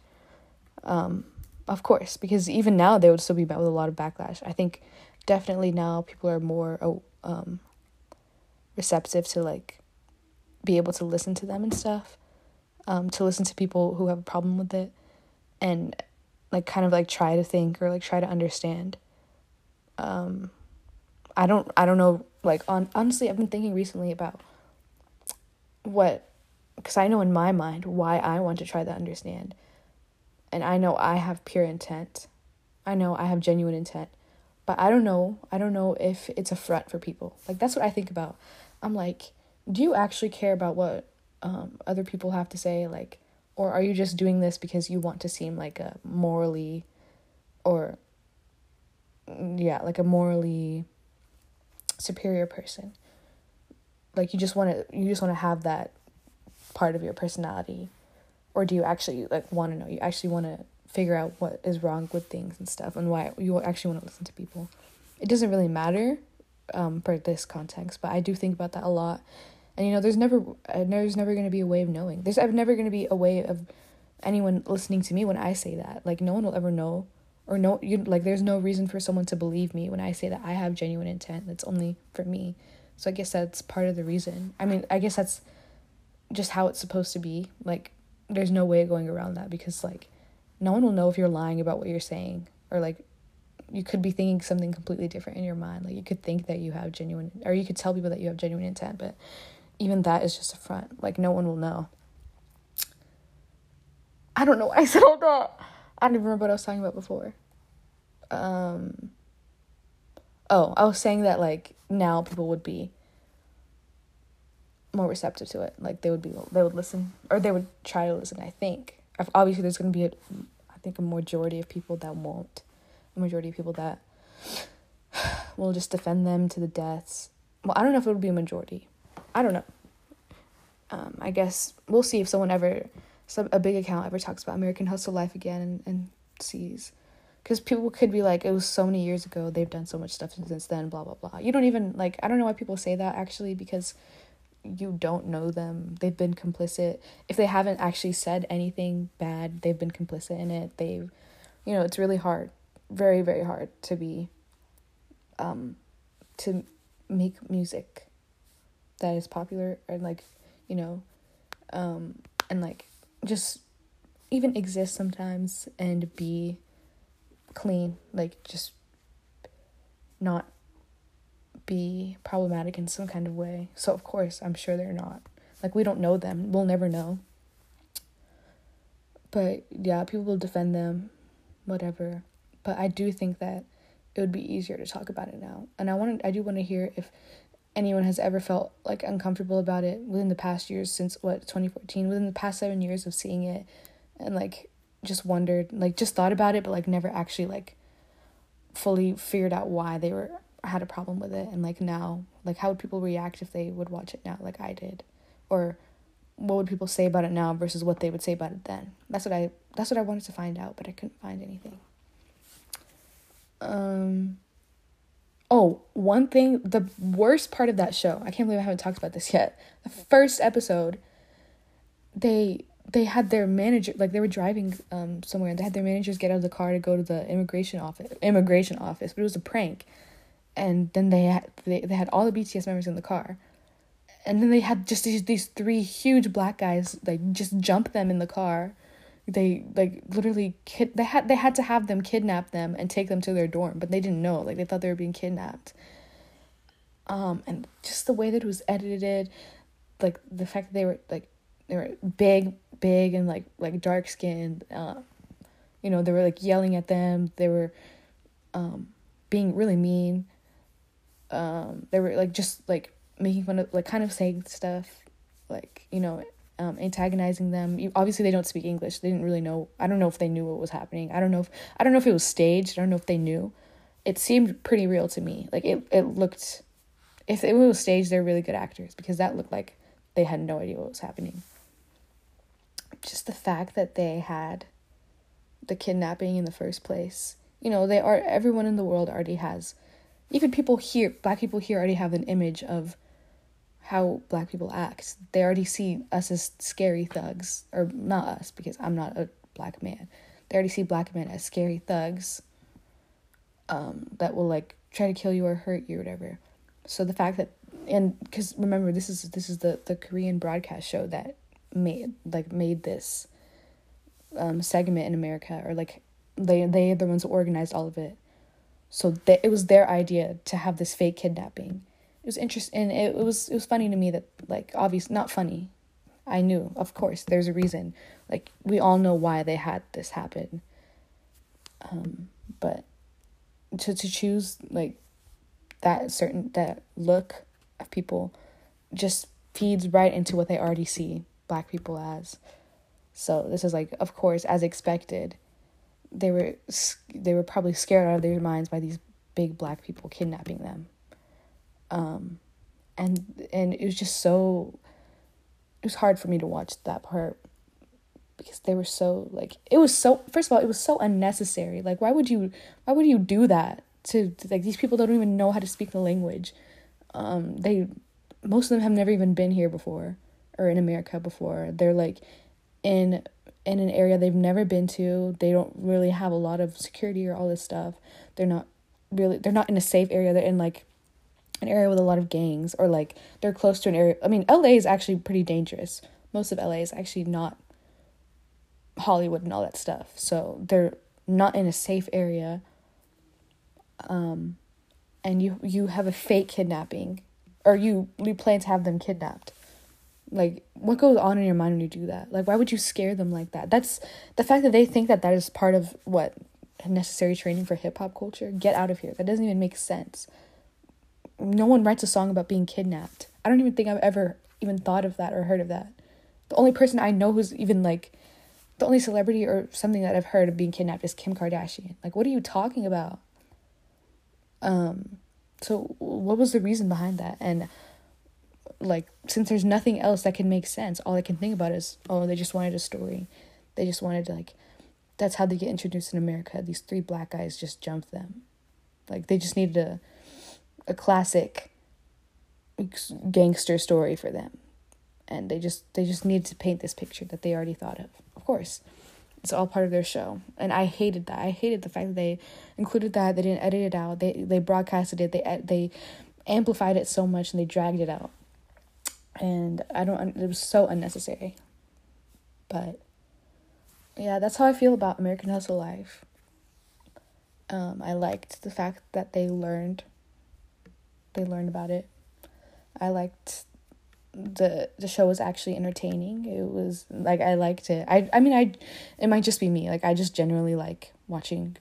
Um, of course, because even now they would still be met with a lot of backlash. I think definitely now people are more oh, um, receptive to like be able to listen to them and stuff, um, to listen to people who have a problem with it, and like kind of like try to think or like try to understand. Um, I don't I don't know like on honestly I've been thinking recently about what because I know in my mind why I want to try to understand. And I know I have pure intent. I know I have genuine intent. But I don't know. I don't know if it's a front for people. Like that's what I think about. I'm like, do you actually care about what um, other people have to say? Like, or are you just doing this because you want to seem like a morally, or yeah, like a morally superior person? like you just want to you just want to have that part of your personality? Or do you actually like want to know? You actually want to figure out what is wrong with things and stuff and why you actually want to listen to people. It doesn't really matter um for this context but i do think about that a lot. And you know there's never uh, there's never going to be a way of knowing. There's never going to be a way of anyone listening to me when i say that. Like no one will ever know or no you like there's no reason for someone to believe me when i say that i have genuine intent. That's only for me. So i guess that's part of the reason. I mean i guess that's just how it's supposed to be like there's no way going around that because like no one will know if you're lying about what you're saying or like you could be thinking something completely different in your mind. Like you could think that you have genuine or you could tell people that you have genuine intent but even that is just a front. Like no one will know. I don't know i said all that. I don't even remember what i was talking about before. Um oh i was saying that like now people would be more receptive to it. Like they would be, they would listen, or they would try to listen. I think. Obviously, there's going to be, a, I think, a majority of people that won't. A majority of people that (sighs) will just defend them to the deaths. Well, I don't know if it would be a majority. I don't know. Um, I guess we'll see if someone ever, some a big account ever talks about American Hustle life again and, and sees because people could be like it was so many years ago they've done so much stuff since then blah blah blah you don't even like i don't know why people say that actually because you don't know them. They've been complicit. If they haven't actually said anything bad, they've been complicit in it. They've, you know, it's really hard, very, very hard to be, um, to make music that is popular and like, you know, um, and like just even exist sometimes and be clean, like just not be problematic in some kind of way. So, of course, I'm sure they're not. Like, we don't know them. We'll never know. But yeah, people will defend them, whatever. But I do think that it would be easier to talk about it now. And I wanted I do want to hear if anyone has ever felt like uncomfortable about it within the past years since what 2014 within the past 7 years of seeing it and like just wondered like just thought about it but like never actually like fully figured out why they were had a problem with it and like now like how would people react if they would watch it now like I did? Or what would people say about it now versus what they would say about it then? That's what I that's what I wanted to find out but I couldn't find anything. Um oh one thing the worst part of that show I can't believe I haven't talked about this yet. The first episode they they had their manager like they were driving um somewhere and they had their managers get out of the car to go to the immigration office immigration office but it was a prank and then they had they, they had all the BTS members in the car. And then they had just these these three huge black guys like just jump them in the car. They like literally kid they had they had to have them kidnap them and take them to their dorm, but they didn't know. Like they thought they were being kidnapped. Um and just the way that it was edited, like the fact that they were like they were big, big and like like dark skinned. Uh, you know, they were like yelling at them. They were um being really mean um they were like just like making fun of like kind of saying stuff like you know um antagonizing them. Obviously they don't speak english. They didn't really know. I don't know if they knew what was happening. I don't know if i don't know if it was staged. I don't know if they knew. It seemed pretty real to me. Like it, it looked if it was staged they're really good actors because that looked like they had no idea what was happening. Just the fact that they had the kidnapping in the first place. You know they are everyone in the world already has even people here, black people here already have an image of how black people act. They already see us as scary thugs, or not us, because I'm not a black man. They already see black men as scary thugs um, that will like try to kill you or hurt you or whatever. So the fact that and because remember this is this is the the Korean broadcast show that made like made this um, segment in America or like they they are the ones who organized all of it so th- it was their idea to have this fake kidnapping. It was interesting. It, it was it was funny to me that like obviously not funny. I knew, of course, there's a reason. Like we all know why they had this happen. Um, but to to choose like that certain that look of people just feeds right into what they already see black people as. So this is like, of course, as expected they were they were probably scared out of their minds by these big black people kidnapping them. Um, and and it was just so it was hard for me to watch that part because they were so like it was so first of all it was so unnecessary. Like why would you why would you do that to, to like these people don't even know how to speak the language. Um they most of them have never even been here before or in America before. They're like in in an area they've never been to they don't really have a lot of security or all this stuff they're not really they're not in a safe area they're in like an area with a lot of gangs or like they're close to an area I mean LA is actually pretty dangerous most of LA is actually not Hollywood and all that stuff. So they're not in a safe area. Um, and you you have a fake kidnapping, or you you plan to have them kidnapped. Like what goes on in your mind when you do that? Like why would you scare them like that? That's the fact that they think that that is part of what necessary training for hip hop culture. Get out of here. That doesn't even make sense. No one writes a song about being kidnapped. I don't even think I've ever even thought of that or heard of that. The only person I know who's even like the only celebrity or something that I've heard of being kidnapped is Kim Kardashian. Like, what are you talking about? Um, so what was the reason behind that? And like, since there's nothing else that can make sense, all I can think about is, oh, they just wanted a story. They just wanted to like, that's how they get introduced in America. These three black guys just jumped them. Like, they just needed a, a classic gangster story for them. And they just they just needed to paint this picture that they already thought of. Of course it's all part of their show. And i hated that. I hated the fact that they included that. They didn't edit it out. They they broadcasted it. They they amplified it so much and they dragged it out and i don't it was so unnecessary but yeah that's how i feel about american hustle life um, i liked the fact that they learned they learned about it i liked the the show was actually entertaining. It was like I liked it. I I mean I it might just be me. Like I just generally like watching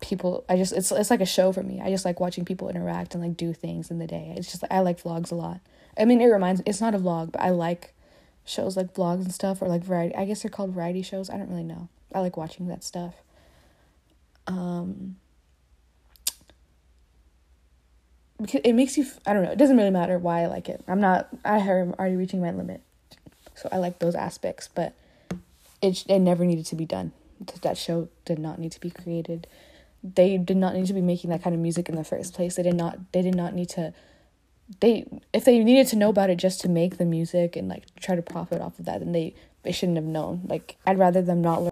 people I just it's it's like a show for me. I just like watching people interact and like do things in the day. It's just I like vlogs a lot. I mean it reminds me, it's not a vlog, but I like shows like vlogs and stuff or like variety I guess they're called variety shows. I don't really know. I like watching that stuff. Um because it makes you I don't know, it doesn't really matter why I like it. I'm not I am already reaching my limit. So I like those aspects, but it it never needed to be done. That show did not need to be created. They did not need to be making that kind of music in the first place. They did not they did not need to they if they needed to know about it just to make the music and like try to profit off of that then they they shouldn't have known. Like I'd rather them not learn